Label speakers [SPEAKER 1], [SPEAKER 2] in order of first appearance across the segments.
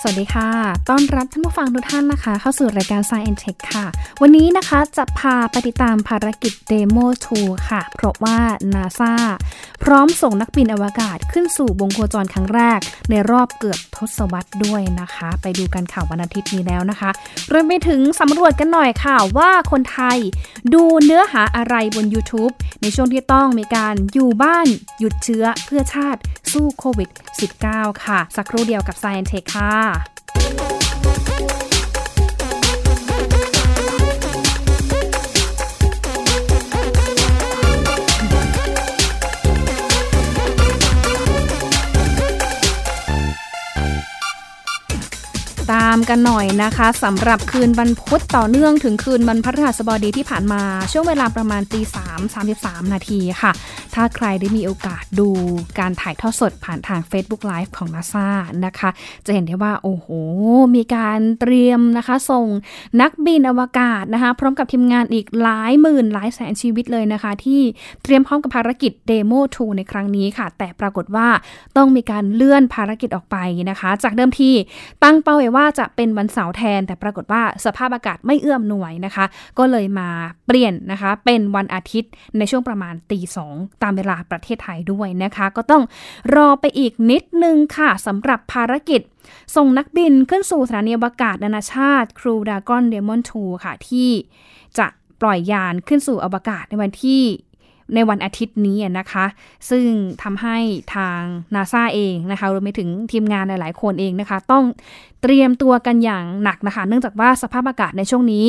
[SPEAKER 1] สวัสดีค่ะ ต้อนรับท่านผู้ฟังทุกท่านนะคะ เข้าสู่รายการ Science Tech ค่ะ วันนี้นะคะจะพาไปติดตามภารกิจ Demo 2 ค่ะ เพราะว่า NASA พร้อมส่งนักบินอวกาศขึ้นสู่วงโคจรครั้งแรกในรอบเกือบทศวรรษด้วยนะคะ ไปดูกันข่าววันอาทิตย์นี้แล้วนะคะรวมไปถึงสำรวจกันหน่อยค่ะว่าคนไทยดูเนื้อหาอะไรบน YouTube ในช่วงที่ต้องมีการอยู่บ้าน หยุดเชื้อเพื่อชาติสู้โควิด -19 ค่ะ สักครู่เดียวกับ Science Tech ค่ะ ตามกันหน่อยนะคะสำหรับคืนวันพุธต่อเนื่องถึงคืนวันพฤหัสบดีที่ผ่านมา ช่วงเวลาประมาณตีสามสามสิบสามนาทีค่ะ ถ้าใครได้มีโอกาสดูการถ่ายทอดสดผ่านทาง Facebook Live ของ NASA นะคะ จะเห็นได้ว่า โอ้โห มีการเตรียมนะคะ ส่งนักบินอวกาศนะคะ พร้อมกับทีมงานอีกหลายหมื่นหลายแสนชีวิตเลยนะคะ ที่เตรียมพร้อมกับภารกิจ Demo 2ในครั้งนี้ค่ะ แต่ปรากฏว่าต้องมีการเลื่อนภารกิจออกไปนะคะ จากเดิมที่ตั้งเป้าไว้ว่าจะเป็นวันเสาร์แทน แต่ปรากฏว่าสภาพอากาศไม่เอื้อมหน่วยนะคะ ก็เลยมาเปลี่ยนนะคะ เป็นวันอาทิตย์ในช่วงประมาณตีสองตามเวลาประเทศไทยด้วยนะคะ ก็ต้องรอไปอีกนิดนึงค่ะสำหรับภารกิจส่งนักบินขึ้นสู่สถานีอวกาศนานาชาติครูดากอนเดมอนทูค่ะ ที่จะปล่อยยานขึ้นสู่อวกาศในวันที่ ในวันอาทิตย์นี้นะคะ ซึ่งทำให้ทางนาซาเองนะคะรวมไปถึงทีมงานหลาย ๆ คนเองนะคะ ต้องเตรียมตัวกันอย่างหนักนะคะ เนื่องจากว่าสภาพอากาศในช่วงนี้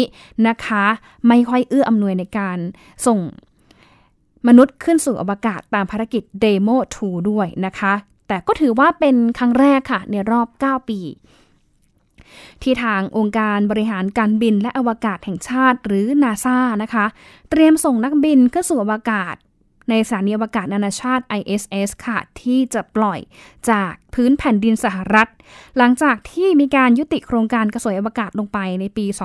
[SPEAKER 1] นะคะ ไม่ค่อยเอื้ออำนวยในการส่งมนุษย์ขึ้นสู่อวกาศตามภารกิจ Demo 2 ด้วยนะคะ แต่ก็ถือว่าเป็นครั้งแรกค่ะ ในรอบ 9 ปี ที่ทางองค์การบริหารการบินและอวกาศแห่งชาติหรือนาซานะคะ เตรียมส่งนักบินขึ้นสู่อวกาศ ในสถานีอวกาศนานาชาติ ISS ค่ะ ที่จะปล่อยจากพื้นแผ่นดินสหรัฐ หลังจากที่มีการยุติโครงการกระสวยอวกาศลงไปในปี 2554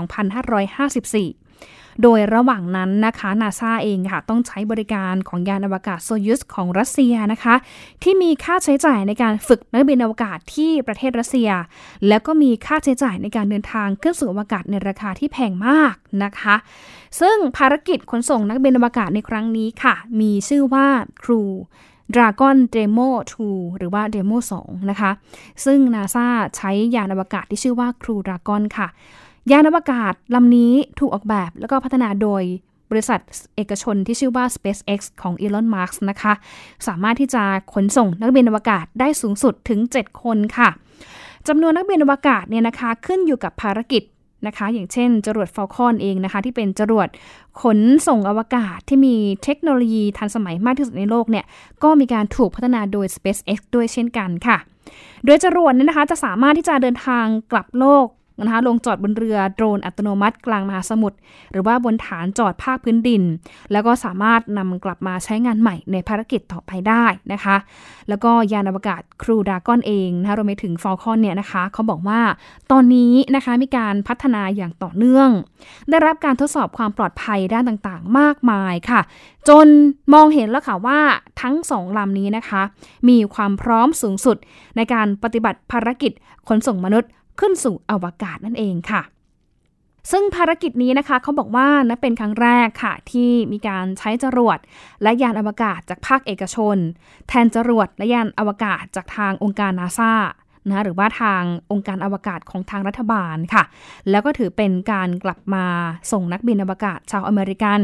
[SPEAKER 1] โดยระหว่างนั้นนะคะนาซาเองค่ะ ต้องใช้บริการของยานอวกาศโซยุสของรัสเซียนะคะ ที่มีค่าใช้จ่ายในการฝึกนักบินอวกาศที่ประเทศรัสเซีย แล้วก็มีค่าใช้จ่ายในการเดินทางขึ้นสู่อวกาศในราคาที่แพงมากนะคะ ซึ่งภารกิจขนส่งนักบินอวกาศในครั้งนี้ค่ะ มีชื่อว่าครู Dragon Demo 2 หรือว่า Demo 2 นะคะ ซึ่งนาซาใช้ยานอวกาศที่ชื่อว่าครู Dragon ค่ะ ยานอวกาศลำนี้ถูกออกแบบแล้วก็พัฒนาโดยบริษัทเอกชนที่ชื่อว่า SpaceX ของ Elon Musk นะคะ สามารถที่จะขนส่งนักบินอวกาศได้สูงสุดถึง 7 คนค่ะจำนวนนักบินอวกาศเนี่ยนะคะ ขึ้นอยู่กับภารกิจ นะคะ อย่างเช่น จรวดฟอลคอนเองนะคะ ที่เป็นจรวดขนส่งอวกาศที่มีเทคโนโลยีทันสมัยมากที่สุดในโลกเนี่ย ก็มีการถูกพัฒนาโดย SpaceX ด้วยเช่นกันค่ะ โดยจรวดนี้นะคะจะสามารถที่จะเดินทางกลับโลก นะคะลงจอดบนเรือโดรนอัตโนมัติกลางมหาสมุทรหรือว่าบนฐานจอดภาคพื้นดิน แล้วก็สามารถนำกลับมาใช้งานใหม่ในภารกิจต่อไปได้นะคะ แล้วก็ยานอวกาศครูดากอนเองนะคะรวมไปถึงฟอลคอนเนี่ยนะคะเขาบอกว่าตอนนี้นะคะมีการพัฒนาอย่างต่อเนื่อง ได้รับการทดสอบความปลอดภัยด้านต่างๆ มากมายค่ะ จนมองเห็นแล้วค่ะว่าทั้งสองลำนี้นะคะ มีความพร้อมสูงสุดในการปฏิบัติภารกิจขนส่งมนุษย์ ขึ้นสู่อวกาศนั่นเองค่ะ ซึ่งภารกิจนี้นะคะเขาบอกว่านะเป็นครั้งแรกค่ะ ที่มีการใช้จรวดและยานอวกาศจากภาคเอกชน แทนจรวดและยานอวกาศจากทางองค์การนาซา นะหรือว่าทางองค์การอวกาศของทางรัฐบาลค่ะ แล้วก็ถือเป็นการกลับมาส่งนักบินอวกาศชาวอเมริกัน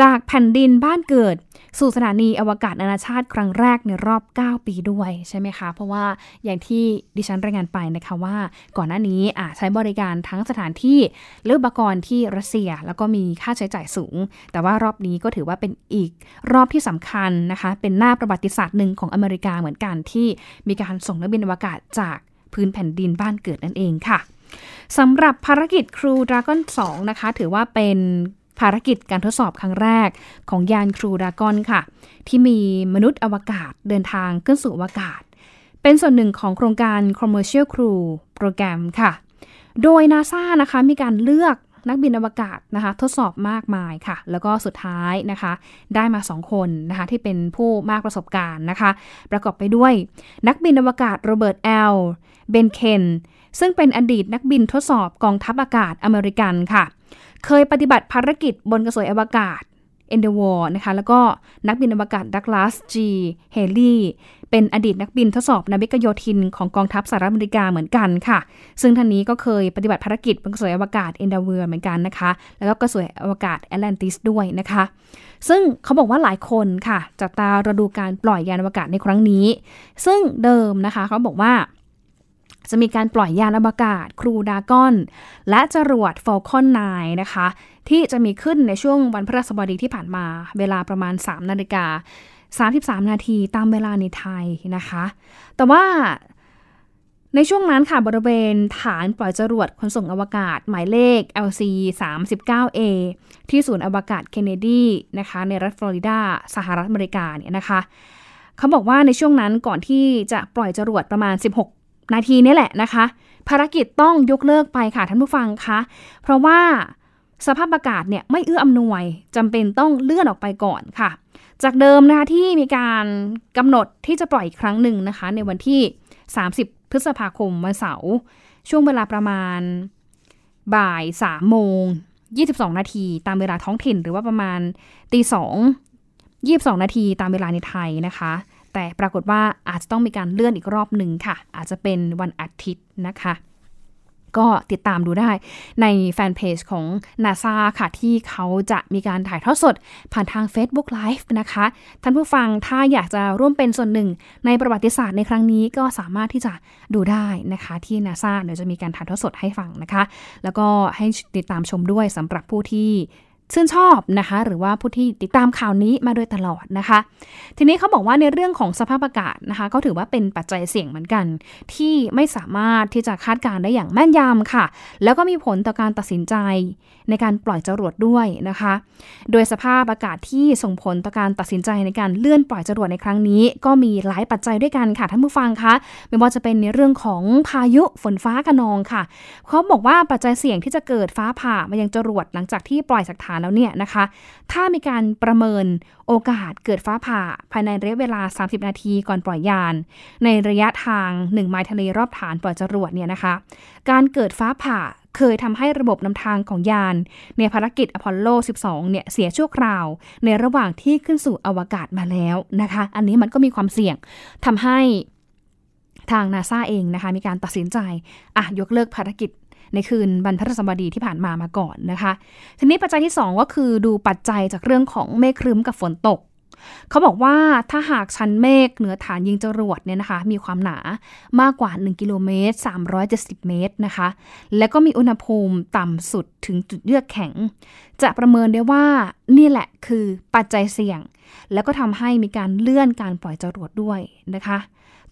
[SPEAKER 1] จากแผ่นดินบ้านเกิด สู่สถานีอวกาศนานาชาติครั้งแรกในรอบ 9 ปีด้วยใช่ไหมคะ เพราะว่าอย่างที่ดิฉันรายงานไปนะคะว่าก่อนหน้านี้ใช้บริการทั้งสถานที่หรืออุปกรณ์ที่รัสเซีย แล้วก็มีค่าใช้จ่ายสูง แต่ว่ารอบนี้ก็ถือว่าเป็นอีกรอบที่สำคัญนะคะ เป็นหน้าประวัติศาสตร์หนึ่งของอเมริกาเหมือนกันที่มีการส่งนักบินอวกาศจาก พื้นแผ่นดินบ้านเกิดนั่นเองค่ะสำหรับภารกิจครูดราก้อน2นะคะ ถือว่าเป็นภารกิจการทดสอบครั้งแรกของยานครูดราก้อนค่ะ ที่มีมนุษย์อวกาศเดินทางขึ้นสู่อวกาศ เป็นส่วนหนึ่งของโครงการ Commercial Crew โปรแกรมค่ะ โดยนาซานะคะมีการเลือก นักบินอวกาศนะคะ ทดสอบมากมายค่ะ แล้วก็สุดท้ายนะคะ ได้มา 2 คนนะคะ ที่เป็นผู้มากประสบการณ์นะคะ ประกอบไปด้วย นักบินอวกาศโรเบิร์ตแอลเบนเคนซึ่งเป็นอดีตนักบินทดสอบกองทัพอากาศอเมริกันค่ะ เคยปฏิบัติภารกิจบนกระสวยอวกาศเอนเดวอร์นะคะ แล้วก็นักบินอวกาศดักลาสจีเฮอร์ลีย์ เป็นอดีตนักบินทดสอบนาวิกโยธินของกองทัพสหรัฐอเมริกาเหมือนกันค่ะ ซึ่งท่านนี้ก็เคยปฏิบัติภารกิจบนกระสวยอวกาศเอนเดวอร์เหมือนกันนะคะ แล้วก็กระสวยอวกาศแอตแลนติสด้วยนะคะ ซึ่งเขาบอกว่าหลายคนค่ะจับตารดูการปล่อยยานอวกาศในครั้งนี้ ซึ่งเดิมนะคะเขาบอกว่าจะมีการปล่อยยานอวกาศ ครูดากอน และจรวดฟอลคอน9นะคะ ที่จะมีขึ้นในช่วงวันพฤหัสบดีที่ผ่านมา เวลาประมาณ 3 นาฬิกา 33 นาทีตามเวลาในไทยนะคะ แต่ว่าในช่วงนั้นค่ะบริเวณฐานปล่อยจรวดขนส่งอวกาศ หมายเลข LC 39A ที่ศูนย์อวกาศเคนเนดีนะคะในรัฐฟลอริดาสหรัฐอเมริกาเนี่ยนะคะ เขาบอกว่าในช่วงนั้นก่อนที่จะปล่อยจรวดประมาณ 16 นาทีนี่แหละนะคะ ภารกิจต้องยกเลิกไปค่ะท่านผู้ฟังคะเพราะว่าสภาพอากาศเนี่ยไม่เอื้ออำนวยจำเป็นต้องเลื่อนออกไปก่อนค่ะ จากเดิมนะคะที่มีการกำหนดที่จะปล่อยอีกครั้งหนึ่งนะคะ ในวันที่ 30 พฤษภาคมวันเสาร์ช่วงเวลาประมาณบ่าย3โมง 22 นาที ตามเวลาท้องถิ่น หรือว่าประมาณตีสอง22 นาที ตามเวลาในไทยนะคะ แต่ปรากฏว่าอาจจะต้องมีการเลื่อนอีกรอบหนึ่งค่ะ อาจจะเป็นวันอาทิตย์นะคะ ก็ติดตามดูได้ในแฟนเพจของ NASA ค่ะที่เขาจะมีการถ่ายทอดสด ผ่านทาง Facebook Live นะคะ ท่านผู้ฟังถ้าอยากจะร่วมเป็นส่วนหนึ่ง ในประวัติศาสตร์ในครั้งนี้ก็สามารถที่จะดูได้นะคะที่ NASA เดี๋ยวจะมีการถ่ายทอดสดให้ฟังนะคะ แล้วก็ให้ติดตามชมด้วยสำหรับผู้ที่ ชื่นชอบนะคะ หรือว่าผู้ที่ติดตามข่าวนี้มาโดยตลอดนะคะ ทีนี้เขาบอกว่าในเรื่องของสภาพอากาศนะคะ ก็ถือว่าเป็นปัจจัยเสี่ยงเหมือนกัน ที่ไม่สามารถที่จะคาดการได้อย่างแม่นยำค่ะ แล้วก็มีผลต่อการตัดสินใจในการปล่อยจรวดด้วยนะคะ โดยสภาพอากาศที่ส่งผลต่อการตัดสินใจในการเลื่อนปล่อยจรวดในครั้งนี้ ก็มีหลายปัจจัยด้วยกันค่ะท่านผู้ฟังคะไม่ว่าจะเป็นในเรื่องของพายุฝนฟ้าขนองค่ะเขาบอกว่าปัจจัยเสี่ยงที่จะเกิดฟ้าผ่ามายังจรวดหลังจากที่ปล่อยจากฐานแล้วเนี่ยนะคะ ถ้ามีการประเมินโอกาสเกิดฟ้าผ่าภายในระยะเวลา 30 นาทีก่อนปล่อยยาน ในระยะทาง 1 ไมล์ทะเลรอบฐานปล่อยจรวดเนี่ยนะคะ การเกิดฟ้าผ่าเคยทำให้ระบบนำทางของยาน ในภารกิจอพอลโล 12 เนี่ยเสียชั่วคราว ในระหว่างที่ขึ้นสู่อวกาศมาแล้วนะคะ อันนี้มันก็มีความเสี่ยงทำให้ทางนาซาเองนะคะ มีการตัดสินใจอะยกเลิกภารกิจ ในคืนบรรพสบดีที่ผ่านมามาก่อนนะคะ ทีนี้ปัจจัยที่ 2 ก็คือดูปัจจัยจากเรื่องของเมฆครึ้มกับฝนตก เขาบอกว่าถ้าหากชั้นเมฆเหนือฐานยิงจรวดเนี่ยนะคะ มีความหนามากกว่า 1 กิโลเมตร 370 เมตรนะคะ และก็มีอุณหภูมิต่ำสุดถึงจุดเยือกแข็ง จะประเมินได้ว่านี่แหละคือปัจจัยเสี่ยง แล้วก็ทำให้มีการเลื่อนการปล่อยจรวดด้วยนะคะ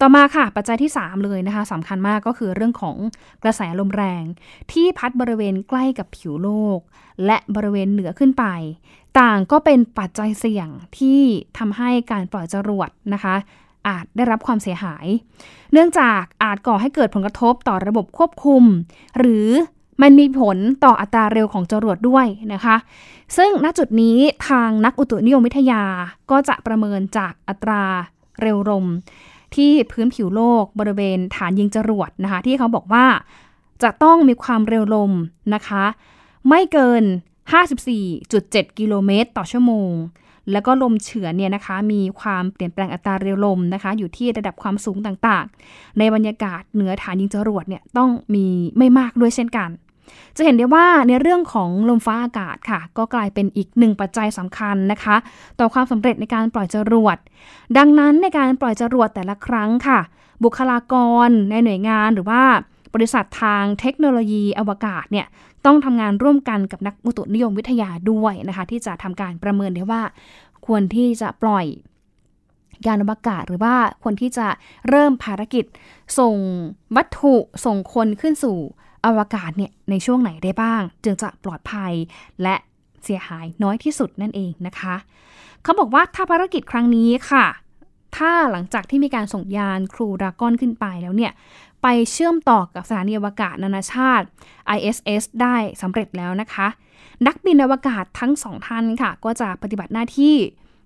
[SPEAKER 1] ต่อมาค่ะ ปัจจัยที่ 3 เลยนะคะสำคัญมากก็คือเรื่องของกระแสลมแรง ที่พัดบริเวณใกล้กับผิวโลก และบริเวณเหนือขึ้นไป ต่างก็เป็นปัจจัยเสี่ยงที่ทำให้การปล่อยจรวดนะคะอาจได้รับความเสียหาย เนื่องจากอาจก่อให้เกิดผลกระทบต่อระบบควบคุม หรือมันมีผลต่ออัตราเร็วของจรวดด้วยนะคะ ซึ่งณจุดนี้ทางนักอุตุนิยมวิทยาก็จะประเมินจากอัตราเร็วลม ที่พื้นผิวโลกบริเวณฐานยิงจรวดนะคะ ที่เขาบอกว่าจะต้องมีความเร็วลมนะคะ ไม่เกิน 54.7 กิโลเมตรต่อชั่วโมง แล้วก็ลมเฉือนเนี่ยนะคะ มีความเปลี่ยนแปลงอัตราเร็วลมนะคะ อยู่ที่ระดับความสูงต่างๆ ในบรรยากาศเหนือฐานยิงจรวดเนี่ยต้องมีไม่มากด้วยเช่นกัน จะเห็นได้ว่าในเรื่องของลมฟ้าอากาศค่ะ ก็กลายเป็นอีกหนึ่งปัจจัยสำคัญนะคะ ต่อความสำเร็จในการปล่อยจรวด ดังนั้นในการปล่อยจรวดแต่ละครั้งค่ะ บุคลากรในหน่วยงานหรือว่าบริษัททางเทคโนโลยีอวกาศเนี่ยต้องทำงานร่วมกันกับนักอุตุนิยมวิทยาด้วยนะคะ ที่จะทำการประเมินได้ว่า ควรที่จะปล่อยยานอวกาศหรือว่าควรที่จะเริ่มภารกิจ ส่งวัตถุส่งคนขึ้นสู่ อวกาศเนี่ยในช่วงไหนได้บ้าง จึงจะปลอดภัยและเสียหายน้อยที่สุดนั่นเองนะคะ เขาบอกว่าถ้าภารกิจครั้งนี้ค่ะ ถ้าหลังจากที่มีการส่งยานครูดราก้อนขึ้นไปแล้วเนี่ย ไปเชื่อมต่อกับสถานีอวกาศนานาชาติ ISS ได้สำเร็จแล้วนะคะ นักบินอวกาศทั้งสองท่านค่ะ ก็จะปฏิบัติหน้าที่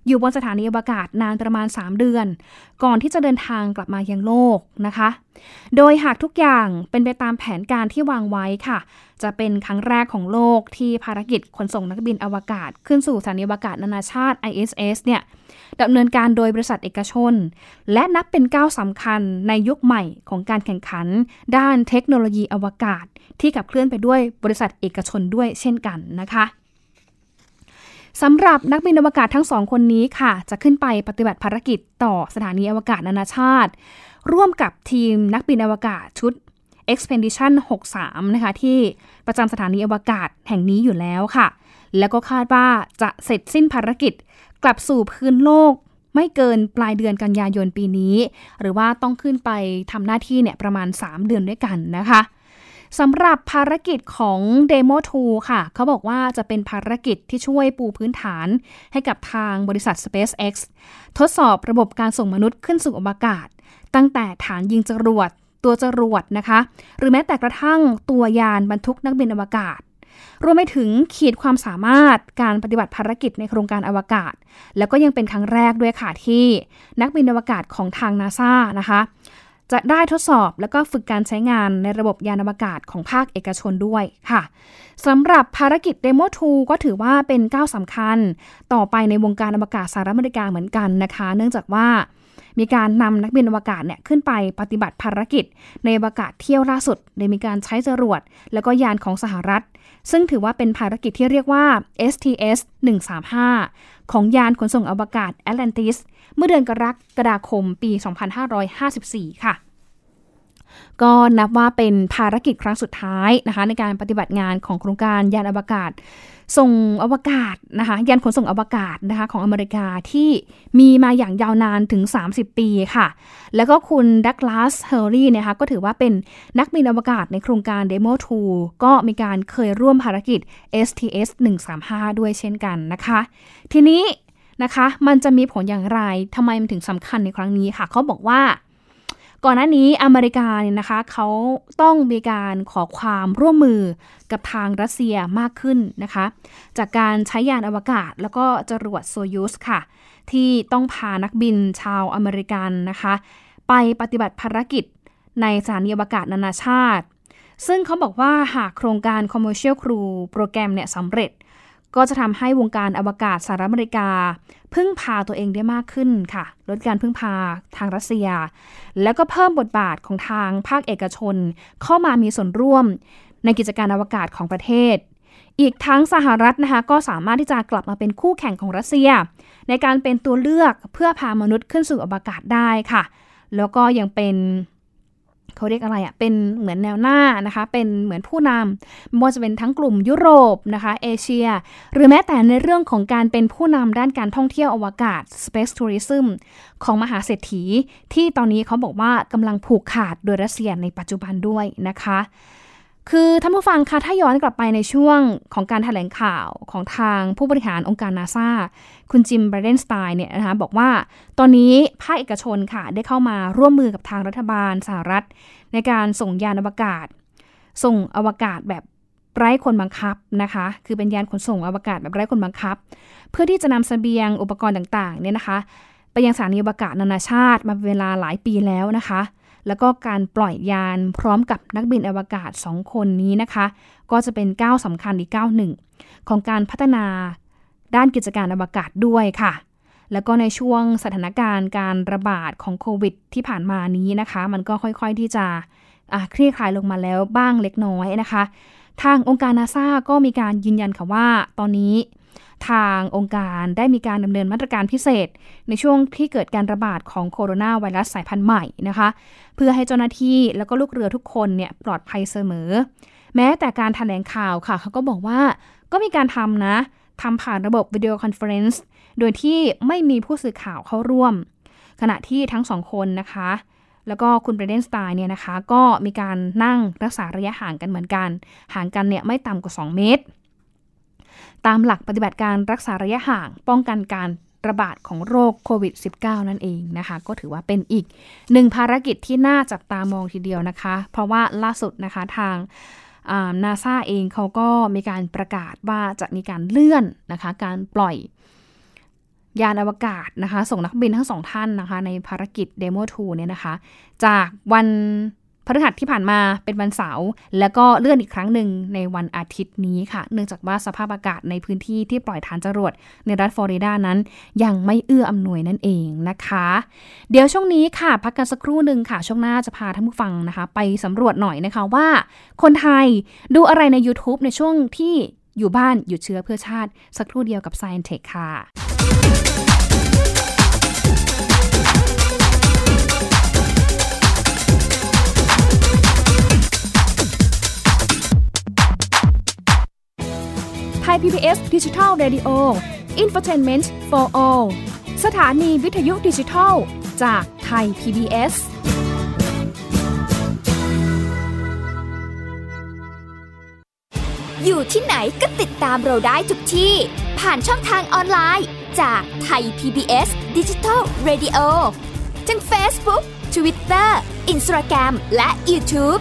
[SPEAKER 1] อยู่บนสถานีอวกาศนานประมาณ 3 เดือน ก่อนที่จะเดินทางกลับมายังโลกนะคะ โดยหากทุกอย่างเป็นไปตามแผนการที่วางไว้ค่ะ จะเป็นครั้งแรกของโลกที่ภารกิจขนส่งนักบินอวกาศ ขึ้นสู่สถานีอวกาศนานาชาติ ISS เนี่ยดำเนินการโดยบริษัทเอกชน และนับเป็นก้าวสำคัญในยุคใหม่ของการแข่งขัน ด้านเทคโนโลยีอวกาศ ที่ขับเคลื่อนไปด้วยบริษัทเอกชนด้วยเช่นกันนะคะ สำหรับนักบินอวกาศทั้งสองคนนี้ค่ะ จะขึ้นไปปฏิบัติภารกิจต่อสถานีอวกาศนานาชาติ ร่วมกับทีมนักบินอวกาศชุด Expedition 63 นะคะ ที่ประจำสถานีอวกาศแห่งนี้อยู่แล้วค่ะ แล้วก็คาดว่าจะเสร็จสิ้นภารกิจกลับสู่พื้นโลกไม่เกินปลายเดือนกันยายนปีนี้ หรือว่าต้องขึ้นไปทำหน้าที่เนี่ยประมาณ 3 เดือนด้วยกันนะคะ สำหรับภารกิจของ Demo 2ค่ะ เขาบอกว่าจะเป็นภารกิจที่ช่วยปูพื้นฐาน ให้กับทางบริษัท SpaceX ทดสอบระบบการส่งมนุษย์ขึ้นสู่อวกาศ ตั้งแต่ฐานยิงจรวด ตัวจรวดนะคะ หรือแม้แต่กระทั่งตัวยานบรรทุกนักบินอวกาศ รวมไปถึงขีดความสามารถการปฏิบัติภารกิจในโครงการอวกาศ แล้วก็ยังเป็นครั้งแรกด้วยค่ะที่ นักบินอวกาศของทางนาซานะคะ จะได้ทดสอบแล้วก็ฝึกการใช้งานในระบบยานอวกาศของภาคเอกชนด้วยค่ะสำหรับภารกิจเดโม2ก็ถือว่าเป็นก้าวสำคัญ ต่อไปในวงการอวกาศสหรัฐอเมริกาเหมือนกันนะคะ เนื่องจากว่ามีการนำนักบินอวกาศเนี่ยขึ้นไปปฏิบัติภารกิจ ในอวกาศเที่ยวล่าสุดโดยมีการใช้จรวด แล้วก็ยานของสหรัฐ ซึ่งถือว่าเป็นภารกิจที่เรียกว่า STS 135ของยานขนส่งอวกาศ Atlantis เมื่อเดือนกรกฎาคมปี 2554 ค่ะก็นับว่าเป็นภารกิจครั้งสุดท้ายนะคะในการปฏิบัติงานของโครงการยานอวกาศ ส่งอวกาศนะคะยานขนส่งอวกาศนะคะของอเมริกาที่มีมาอย่างยาวนานถึง 30 ปีค่ะ แล้วก็คุณดักลาสเฮอร์รี่นะคะก็ถือว่าเป็นนักบินอวกาศในโครงการ Demo 2 ก็มีการเคยร่วมภารกิจ STS 135 ด้วยเช่นกันนะคะ ทีนี้ นะคะ มันจะมีผลอย่างไรทำไมมันถึงสำคัญในครั้งนี้ค่ะ เขาบอกว่า ก่อนหน้านี้อเมริกาเนี่ยนะคะเขาต้องมีการขอความร่วมมือกับทางรัสเซียมากขึ้นนะคะ จากการใช้ยานอวกาศแล้วก็จรวดโซยูสค่ะ ที่ต้องพานักบินชาวอเมริกันนะคะ ไปปฏิบัติภารกิจในสถานีอวกาศนานาชาติ ซึ่งเขาบอกว่าหากโครงการ Commercial Crew โปรแกรมเนี่ยสำเร็จ ก็จะทำให้วงการอวกาศสหรัฐอเมริกา พึ่งพาตัวเองได้มากขึ้นค่ะ ลดการพึ่งพาทางรัสเซีย แล้วก็เพิ่มบทบาทของทางภาคเอกชน เข้ามามีส่วนร่วมในกิจการอวกาศของประเทศ อีกทั้งสหรัฐนะคะก็สามารถที่จะกลับมาเป็นคู่แข่งของรัสเซีย ในการเป็นตัวเลือกเพื่อพามนุษย์ขึ้นสู่อวกาศได้ค่ะ แล้วก็ยังเป็น เขาเรียกอะไรอะ่ะ เป็นเหมือนแนวหน้านะคะ เป็นเหมือนผู้นำไม่ว่าจะเป็นทั้งกลุ่มยุโรปนะคะ เอเชีย หรือแม้แต่ในเรื่องของการเป็นผู้นำด้านการท่องเที่ยวอวกาศ Space Tourism ของมหาเศรษฐี ที่ตอนนี้เขาบอกว่ากำลังผูกขาดโดยรัสเซียในปัจจุบันด้วยนะคะ คือท่านผู้ฟังคะถ้าย้อนกลับไปในช่วงของการถแถลงข่าวของทางผู้บริหารองค์การนาซาคุณจิมบรเดนสไตน์เนี่ยนะคะบอกว่าตอนนี้ภาคเอกชนค่ะได้เข้ามาร่วมมือกับทางรัฐบาลสหรัฐ ในการส่งยานอวกาศ ส่งอวกาศแบบไร้คนบังคับนะคะ คือเป็นยานขนส่งอวกาศแบบไร้คนบังคับ เพื่อที่จะนำสเสบียงอุปกรณ์ต่างๆเนี่ยนะคะ ไปยังสถานีอวกาศนานาชาติมาเป็นเวลาหลายปีแล้วนะคะ แล้วก็การปล่อยยานพร้อมกับนักบินอวกาศ 2 คนนี้นะคะ ก็จะเป็นก้าวสำคัญอีกก้าวหนึ่งของการพัฒนาด้านกิจการอวกาศด้วยค่ะ แล้วก็ในช่วงสถานการณ์การระบาดของโควิดที่ผ่านมานี้นะคะ มันก็ค่อยๆที่จะคลี่คลายลงมาแล้วบ้างเล็กน้อยนะคะ ทางองค์การนาซาก็มีการยืนยันค่ะว่า ตอนนี้ ทางองค์การได้มีการดำเนินมาตรการพิเศษ ในช่วงที่เกิดการระบาดของโคโรนาไวรัสสายพันธุ์ใหม่นะคะ เพื่อให้เจ้าหน้าที่แล้วก็ลูกเรือทุกคนเนี่ยปลอดภัยเสมอ แม้แต่การแถลงข่าวค่ะเขาก็บอกว่าก็มีการทำนะทำผ่านระบบ video conference โดยที่ไม่มีผู้สื่อข่าวเข้าร่วม ขณะที่ทั้งสองคนนะคะ แล้วก็คุณเบรเดนสไตน์เนี่ยนะคะ ก็มีการนั่งรักษาระยะห่างกันเหมือนกัน ห่างกันเนี่ยไม่ต่ำกว่า 2 เมตร ตามหลักปฏิบัติการรักษาระยะห่าง ป้องกันการระบาดของโรคโควิด -19 นั่นเองนะคะ ก็ถือว่าเป็นอีกหนึ่งภารกิจที่น่าจับตามองทีเดียวนะคะ เพราะว่าล่าสุดนะคะทางนาซาเองเขาก็มีการประกาศว่าจะมีการเลื่อนนะคะ การปล่อยยานอวกาศนะคะ ส่งนักบินทั้งสองท่านนะคะ ในภารกิจเดโม2เนี่ยนะคะ จากวัน พฤหัสที่ผ่านมาเป็นวันเสาร์แล้วก็เลื่อนอีกครั้งหนึ่งในวันอาทิตย์นี้ค่ะ เนื่องจากว่าสภาพอากาศในพื้นที่ที่ปล่อยฐานจรวดในรัฐฟลอริดานั้น ยังไม่เอื้ออำนวยนั่นเองนะคะ เดี๋ยวช่วงนี้ค่ะ พักกันสักครู่หนึ่งค่ะ ช่วงหน้าจะพาท่านผู้ฟังนะคะ ไปสำรวจหน่อยนะคะว่า คนไทยดูอะไรใน YouTube ในช่วงที่อยู่บ้านหยุดเชื้อเพื่อชาติ สักครู่เดียวกับ Science Tech ค่ะ ทย PBS ดิจิทัล Radio Infotainment for All สถานีวิทยุดิจิทัล จากไทย PBS
[SPEAKER 2] อยู่ที่ไหนก็ติดตามเราได้ทุกที่ ผ่านช่องทางออนไลน์ จากไทย PBS Digital Radio ทั้ง Facebook Twitter Instagram และ YouTube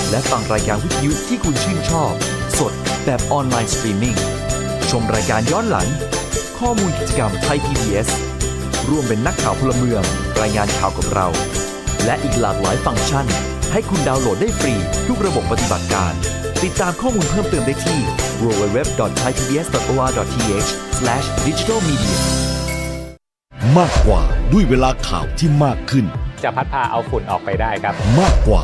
[SPEAKER 3] และฟังรายการวิทยุที่คุณชื่นชอบ สดแบบออนไลน์สตรีมมิ่ง ชมรายการย้อนหลัง ข้อมูลกิจกรรม Thai PBS ร่วมเป็นนักข่าวพลเมือง รายงานข่าวกับเรา และอีกหลากหลายฟังก์ชัน ให้คุณดาวน์โหลดได้ฟรี ทุกระบบปฏิบัติการ ติดตามข้อมูลเพิ่มเติมได้ที่ www.thaipbs.or.th/digitalmedia
[SPEAKER 4] มากกว่าด้วยเวลาข่าวที่มากขึ้น
[SPEAKER 5] จะพัดพาเอาฝุ่นออกไปได้ครับ
[SPEAKER 4] มากกว่า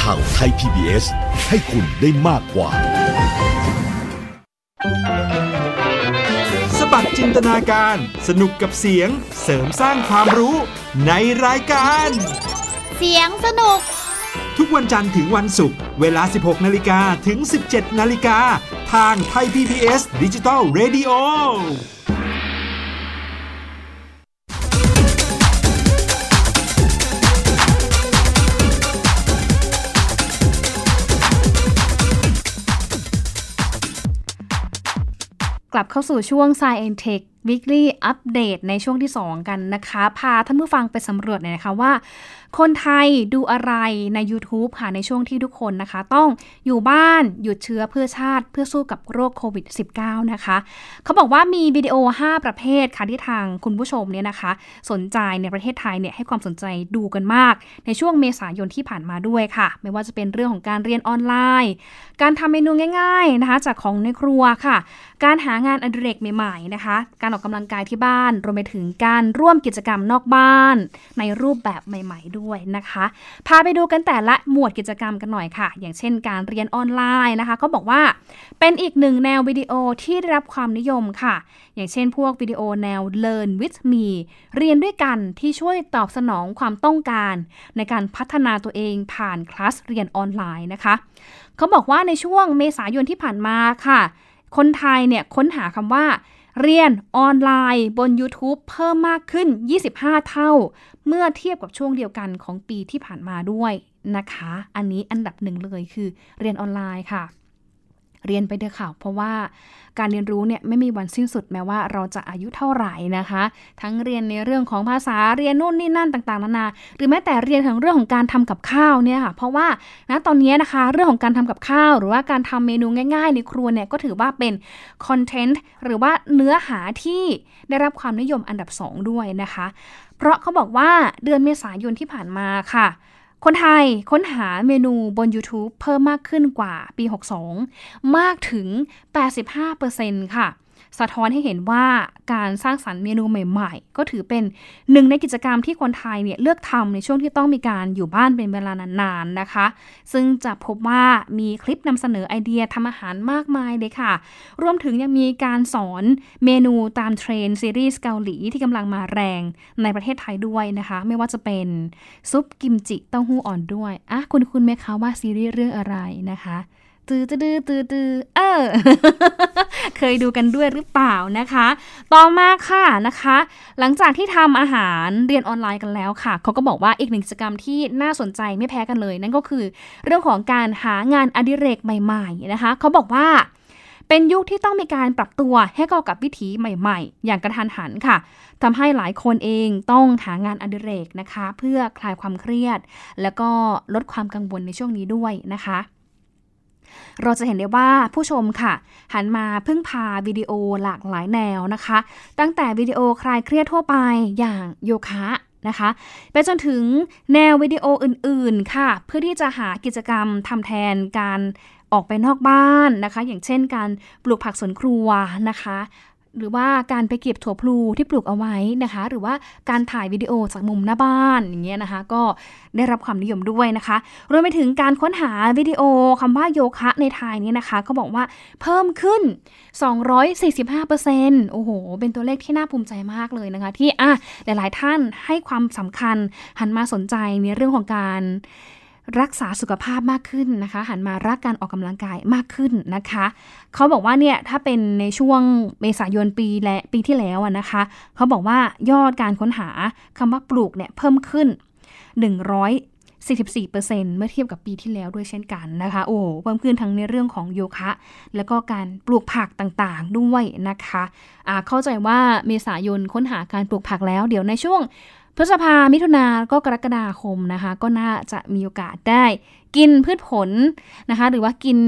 [SPEAKER 4] ข่าวไทย PBS ให้คุณได้มากกว่า
[SPEAKER 6] สบัดจินตนาการ สนุกกับเสียง เสริมสร้างความรู้ในรายการ
[SPEAKER 2] เสียงสนุก
[SPEAKER 6] ทุกวันจันทร์ถึงวันศุกร์เวลา 16 นาฬิกาถึง 17 นาฬิกา ทางไทย PBS ดิจิตอล Radio
[SPEAKER 1] กลับเข้าสู่ช่วง Science Tech Weekly Update ในช่วงที่ 2 กันนะคะ พาท่านผู้ฟังไปสำรวจหน่อยนะคะว่า คนไทยดูอะไรใน YouTube ค่ะ ในช่วงที่ทุกคนนะคะ ต้องอยู่บ้านหยุดเชื้อเพื่อชาติเพื่อสู้กับโรคโควิด -19 นะคะ เขาบอกว่ามีวิดีโอ 5 ประเภทค่ะ ที่ทางคุณผู้ชมเนี่ยนะคะ สนใจในประเทศไทยเนี่ยให้ความสนใจดูกันมาก ในช่วงเมษายนที่ผ่านมาด้วยค่ะ ไม่ว่าจะเป็นเรื่องของการเรียนออนไลน์ การทำเมนูง่าย ๆนะคะ จากของในครัวค่ะ การหางานอดิเรกใหม่ๆนะคะการออกกำลังกายที่บ้าน รวมไปถึงการร่วมกิจกรรมนอกบ้าน ในรูปแบบใหม่ ๆ ด้วยนะคะ พาไปดูกันแต่ละหมวดกิจกรรมกันหน่อยค่ะ อย่างเช่น การเรียนออนไลน์นะคะ ก็บอกว่าเป็นอีกหนึ่งแนววิดีโอที่ได้รับความนิยมค่ะ อย่างเช่น พวกวิดีโอแนว Learn with me เรียนด้วยกันที่ช่วยตอบสนองความต้องการ ในการพัฒนาตัวเองผ่านคลาสเรียนออนไลน์นะคะ เขาบอกว่าในช่วงเมษายนที่ผ่านมาค่ะ คนไทยเนี่ยค้นหาคำว่า เรียนออนไลน์บน YouTube เพิ่มมากขึ้น 25 เท่า เมื่อเทียบกับช่วงเดียวกันของปีที่ผ่านมาด้วยนะคะ อันนี้อันดับหนึ่งเลยคือเรียนออนไลน์ค่ะ เรียนไปเถอะค่ะ เพราะว่าการเรียนรู้เนี่ยไม่มีวันสิ้นสุดแม้ว่าเราจะอายุเท่าไหร่นะคะ ทั้งเรียนในเรื่องของภาษาเรียนนู่นนี่นั่นต่างๆนานา หรือแม้แต่เรียนถึงเรื่องของการทำกับข้าวเนี่ยค่ะ เพราะว่าณตอนนี้นะคะเรื่องของการทำกับข้าว หรือว่าการทำเมนูง่าย ๆ ในครัวเนี่ยก็ถือว่าเป็นคอนเทนต์หรือว่าเนื้อหาที่ได้รับความนิยมอันดับ 2 ด้วยนะคะ เพราะเขาบอกว่าเดือนเมษายนที่ผ่านมาค่ะ คนไทยค้นหาเมนูบน YouTube เพิ่มมากขึ้นกว่าปี 62 มากถึง 85%ค่ะ สะท้อนให้เห็นว่าการสร้างสรรค์เมนูใหม่ ๆ ก็ถือเป็นหนึ่งในกิจกรรมที่คนไทยเนี่ยเลือกทำในช่วงที่ต้องมีการอยู่บ้านเป็นเวลานานๆนะคะ ซึ่งจะพบว่ามีคลิปนำเสนอไอเดียทำอาหารมากมายเลยค่ะ รวมถึงยังมีการสอนเมนูตามเทรนด์ซีรีส์เกาหลีที่กำลังมาแรงในประเทศไทยด้วยนะคะ ไม่ว่าจะเป็นซุปกิมจิเต้าหู้อ่อนด้วยอะคุณคุณไหมคะว่าซีรีส์เรื่องอะไรนะคะ ตือตือตือตือเออ เคยดูกันด้วยหรือเปล่านะคะ ต่อมาค่ะนะคะ หลังจากที่ทำอาหารเรียนออนไลน์กันแล้วค่ะ เขาก็บอกว่าอีกหนึ่งกิจกรรมที่น่าสนใจไม่แพ้กันเลย นั่นก็คือ เรื่องของการหางานอดิเรกใหม่ๆนะคะ เขาบอกว่าเป็นยุคที่ต้องมีการปรับตัวให้เข้ากับวิถีใหม่ๆ อย่างกระทันหันค่ะทำให้หลายคนเองต้องหางานอดิเรกนะคะ เพื่อคลายความเครียด แล้วก็ลดความกังวลในช่วงนี้ด้วยนะคะ เราจะเห็นได้ว่าผู้ชมค่ะ หันมาพึ่งพาวิดีโอหลากหลายแนวนะคะ ตั้งแต่วิดีโอคลายเครียดทั่วไปอย่างโยคะนะคะไปจนถึงแนววิดีโออื่นๆค่ะ เพื่อที่จะหากิจกรรมทำแทนการออกไปนอกบ้านนะคะ อย่างเช่นการปลูกผักสวนครัวนะคะ หรือว่าการไปเก็บถั่วพลูที่ปลูกเอาไว้นะคะ หรือว่าการถ่ายวิดีโอจากมุมหน้าบ้านอย่างเงี้ยนะคะ ก็ได้รับความนิยมด้วยนะคะ รวมไปถึงการค้นหาวิดีโอคำว่าโยคะในไทยนี่นะคะ ก็บอกว่าเพิ่มขึ้น 245%โอ้โห เป็นตัวเลขที่น่าภูมิใจมากเลยนะคะ ที่อะหลาย ๆ ท่านให้ความสำคัญหันมาสนใจในเรื่องของการ รักษาสุขภาพมากขึ้นนะคะ หันมารักการออกกำลังกายมากขึ้นนะคะเขาบอกว่าเนี่ยถ้าเป็นในช่วงเมษายนปีและปีที่แล้วนะคะเขาบอกว่ายอดการค้นหาคำว่าปลูกเนี่ยเพิ่มขึ้น 44%เมื่อเทียบกับปีที่แล้วด้วยเช่นกันนะคะ โอ้เพิ่มขึ้นทั้งในเรื่องของโยคะ แล้วก็การปลูกผักต่างๆด้วยนะคะะเข้าใจว่าเมษายนค้นหาการปลูกผักแล้ว เดี๋ยวในช่วงพฤษภามิถุนาก็กรกฎาคมนะคะ ก็น่าจะมีโอกาสได้ กินพืชผลนะคะ หรือว่ากิน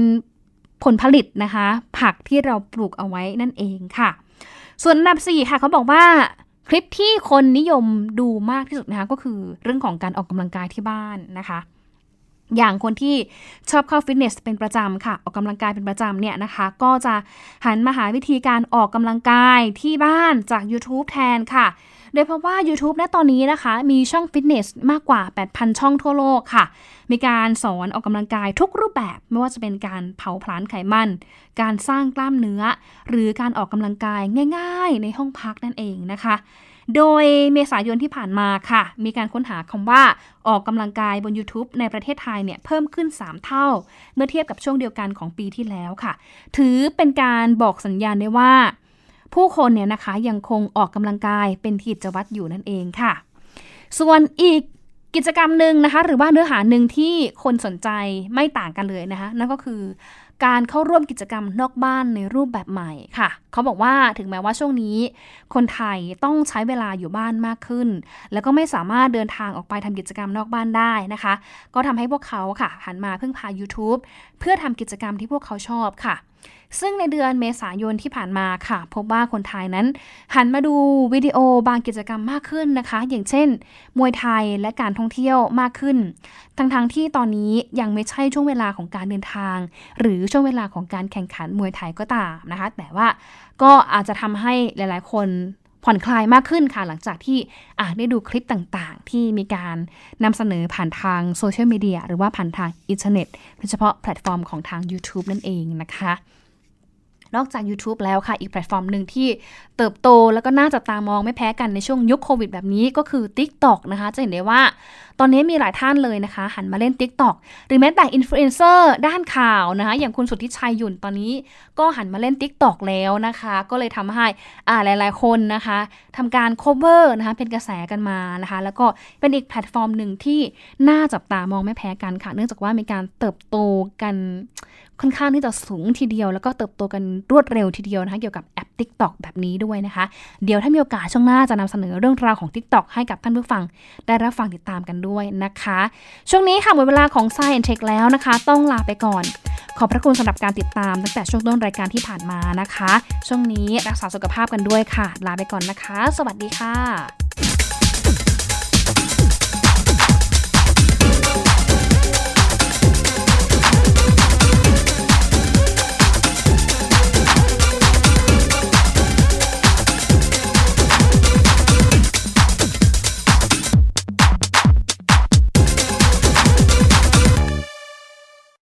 [SPEAKER 1] ผลผลิตนะคะ ผักที่เราปลูกเอาไว้นั่นเองค่ะ ส่วนอันดับ4ค่ะเขาบอกว่า ลิปที่คนนิยมดูมากที่สุดนะคะก็คือเรื่องของการออกกำลังกายที่บ้านนะคะ อย่างคนที่ชอบเข้าฟิตเนสเป็นประจำค่ะ ออกกำลังกายเป็นประจำเนี่ยนะคะ ก็จะหันมาหาวิธีการออกกำลังกายที่บ้านจาก YouTube แทนค่ะ โดยเพราะว่า YouTube ณตอนนี้นะคะ มีช่องฟิตเนสมากกว่า 8,000 ช่องทั่วโลกค่ะ มีการสอนออกกำลังกายทุกรูปแบบ ไม่ว่าจะเป็นการเผาผลาญไขมัน การสร้างกล้ามเนื้อ หรือการออกกำลังกายง่าย ๆ ในห้องพักนั่นเองนะคะ โดยเมษายนที่ผ่านมาค่ะ มีการค้นหาคำว่าออกกำลังกายบน YouTube ในประเทศไทยเนี่ยเพิ่มขึ้น 3 เท่า เมื่อเทียบกับช่วงเดียวกันของปีที่แล้วค่ะ ถือเป็นการบอกสัญญาณได้ว่า ผู้คนเนี่ยนะคะยังคงออกกำลังกายเป็นกิจวัตรอยู่นั่นเองค่ะ ส่วนอีกกิจกรรมหนึ่งนะคะ หรือว่าเนื้อหาหนึ่งที่คนสนใจไม่ต่างกันเลยนะคะ นั่นก็คือการเข้าร่วมกิจกรรมนอกบ้านในรูปแบบใหม่ค่ะ เขาบอกว่าถึงแม้ว่าช่วงนี้ คนไทยต้องใช้เวลาอยู่บ้านมากขึ้น แล้วก็ไม่สามารถเดินทางออกไปทำกิจกรรมนอกบ้านได้นะคะ ก็ทำให้พวกเขาค่ะหันมาพึ่งพา YouTube เพื่อทำกิจกรรมที่พวกเขาชอบค่ะ ซึ่งในเดือนเมษายนที่ผ่านมาค่ะ พบว่าคนไทยนั้น หันมาดูวิดีโอบางกิจกรรมมากขึ้นนะคะ อย่างเช่น มวยไทยและการท่องเที่ยวมากขึ้น ทั้งๆทที่ตอนนี้ยังไม่ใช่ช่วงเวลาของการเดินทาง หรือช่วงเวลาของการแข่งขันมวยไทยก็ตามนะคะ แต่ว่าก็อาจจะทำให้หลาย ๆ คน ผ่อนคลายมากขึ้นค่ะ หลังจากที่ได้ดูคลิปต่างๆ ที่มีการนำเสนอผ่านทางโซเชียลมีเดียหรือว่าผ่านทางอินเทอร์เน็ตโดยเฉพาะแพลตฟอร์มของทาง YouTube นั่นเองนะคะ นอกจาก YouTube แล้วค่ะ อีกแพลตฟอร์มหนึ่งที่เติบโตแล้วก็น่าจับตามองไม่แพ้กันในช่วงยุคโควิดแบบนี้ก็คือ TikTok นะคะ จะเห็นได้ว่า ตอนนี้มีหลายท่านเลยนะคะ หันมาเล่น TikTok หรือแม้แต่อินฟลูเอนเซอร์ด้านข่าวนะคะ อย่างคุณสุทธิชัยหยุ่นตอนนี้ก็หันมาเล่น TikTok แล้วนะคะ ก็เลยทำให้อ่าหลาย ๆ คนนะคะทำการ cover นะคะเป็นกระแสกันมานะคะ แล้วก็เป็นอีกแพลตฟอร์มหนึ่งที่น่าจับตามองไม่แพ้กันค่ะ เนื่องจากว่ามีการเติบโตกัน ค่อนข้างที่จะสูงทีเดียว แล้วก็เติบโตกันรวดเร็วทีเดียวนะคะเกี่ยวกับแอป TikTok แบบนี้ด้วยนะคะ เดี๋ยวถ้ามีโอกาสช่วงหน้าจะนำเสนอเรื่องราวของ TikTok ให้กับท่านผู้ฟัง ได้รับฟังติดตามกันด้วยนะคะ ช่วงนี้ค่ะหมดเวลาของ Science Tech แล้วนะคะ ต้องลาไปก่อน ขอบพระคุณสำหรับการติดตามตั้งแต่ช่วงต้นรายการที่ผ่านมานะคะ ช่วงนี้รักษาสุขภาพกันด้วยค่ะ ลาไปก่อนนะคะ สวัสดีค่ะ